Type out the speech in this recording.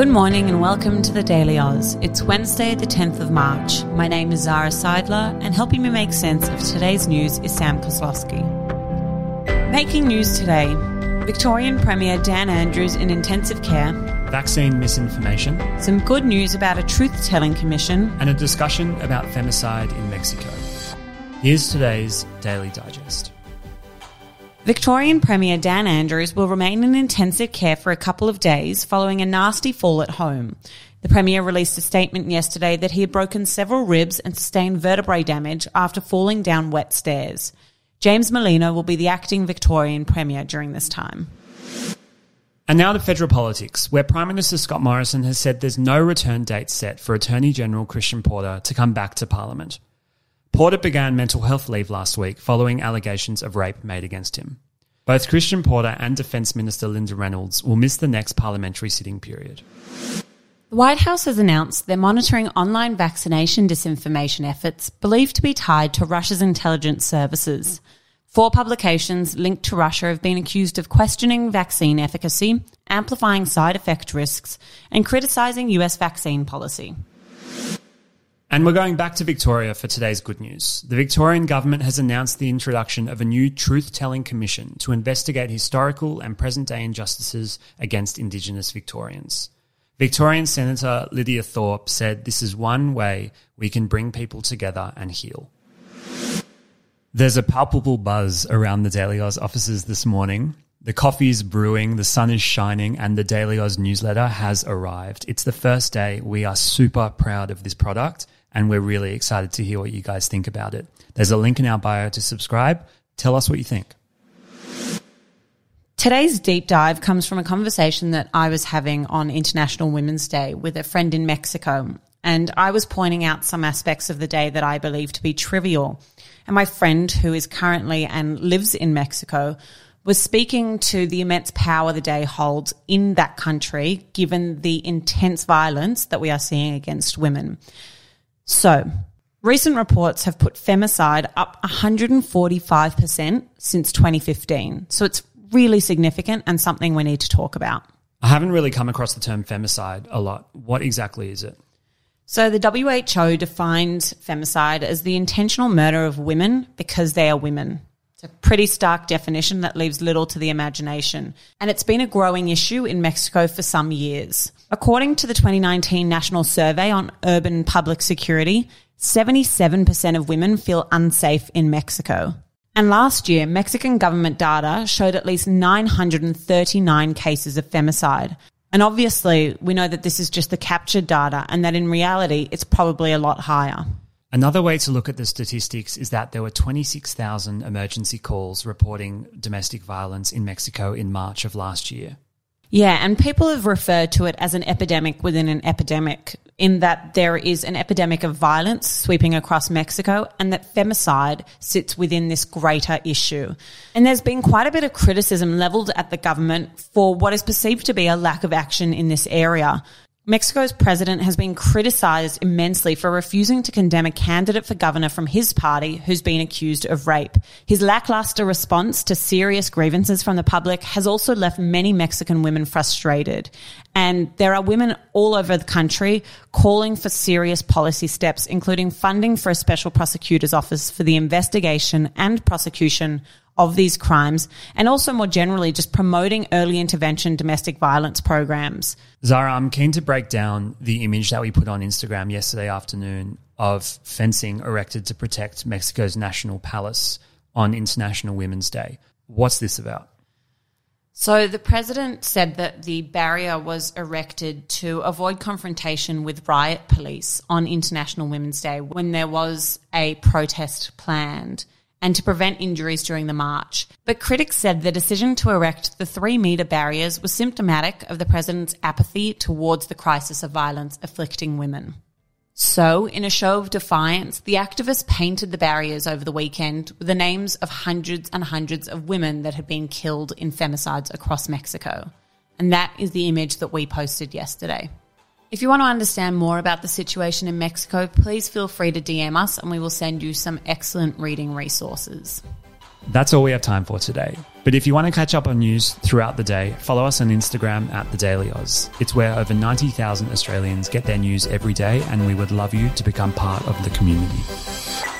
Good morning and welcome to the Daily Aus. It's Wednesday, the 10th of March. My name is Zara Seidler, and helping me make sense of today's news is Sam Koslowski. Making news today Victorian Premier Dan Andrews in intensive care, vaccine misinformation, some good news about a truth telling commission, and a discussion about femicide in Mexico. Here's today's Daily Digest. Victorian Premier Dan Andrews will remain in intensive care for a couple of days following a nasty fall at home. The Premier released a statement yesterday that he had broken several ribs and sustained vertebrae damage after falling down wet stairs. James Merlino will be the acting Victorian Premier during this time. And now to federal politics, where Prime Minister Scott Morrison has said there's no return date set for Attorney General Christian Porter to come back to Parliament. Porter began mental health leave last week following allegations of rape made against him. Both Christian Porter and Defence Minister Linda Reynolds will miss the next parliamentary sitting period. The White House has announced they're monitoring online vaccination disinformation efforts believed to be tied to Russia's intelligence services. Four publications linked to Russia have been accused of questioning vaccine efficacy, amplifying side effect risks, and criticising US vaccine policy. And we're going back to Victoria for today's good news. The Victorian government has announced the introduction of a new truth telling commission to investigate historical and present day injustices against Indigenous Victorians. Victorian Senator Lydia Thorpe said this is one way we can bring people together and heal. There's a palpable buzz around the Daily Aus offices this morning. The coffee is brewing, the sun is shining, and the Daily Aus newsletter has arrived. It's the first day. We are super proud of this product and we're really excited to hear what you guys think about it. There's a link in our bio to subscribe. Tell us what you think. Today's deep dive comes from a conversation that I was having on International Women's Day with a friend in Mexico. And I was pointing out some aspects of the day that I believe to be trivial. And my friend, who is currently and lives in Mexico, was speaking to the immense power the day holds in that country, given the intense violence that we are seeing against women. So, recent reports have put femicide up 145% since 2015. So, it's really significant and something we need to talk about. I haven't really come across the term femicide a lot. What exactly is it? So, the WHO defined femicide as the intentional murder of women because they are women. It's a pretty stark definition that leaves little to the imagination. And it's been a growing issue in Mexico for some years. According to the 2019 National Survey on Urban Public Security, 77% of women feel unsafe in Mexico. And last year, Mexican government data showed at least 939 cases of femicide. And obviously, we know that this is just the captured data and that in reality, it's probably a lot higher. Another way to look at the statistics is that there were 26,000 emergency calls reporting domestic violence in Mexico in March of last year. Yeah, and people have referred to it as an epidemic within an epidemic, in that there is an epidemic of violence sweeping across Mexico, and that femicide sits within this greater issue. And there's been quite a bit of criticism leveled at the government for what is perceived to be a lack of action in this area. Mexico's president has been criticized immensely for refusing to condemn a candidate for governor from his party who's been accused of rape. His lackluster response to serious grievances from the public has also left many Mexican women frustrated. And there are women all over the country calling for serious policy steps, including funding for a special prosecutor's office for the investigation and prosecution of these crimes, and also more generally, just promoting early intervention domestic violence programs. Zara, I'm keen to break down the image that we put on Instagram yesterday afternoon of fencing erected to protect Mexico's national palace on International Women's Day. What's this about? So, the president said that the barrier was erected to avoid confrontation with riot police on International Women's Day when there was a protest planned and to prevent injuries during the march. But critics said the decision to erect the three metre barriers was symptomatic of the president's apathy towards the crisis of violence afflicting women. So, in a show of defiance, the activists painted the barriers over the weekend with the names of hundreds and hundreds of women that had been killed in femicides across Mexico. And that is the image that we posted yesterday. If you want to understand more about the situation in Mexico, please feel free to DM us and we will send you some excellent reading resources. That's all we have time for today. But if you want to catch up on news throughout the day, follow us on Instagram at The Daily Aus. It's where over 90,000 Australians get their news every day, and we would love you to become part of the community.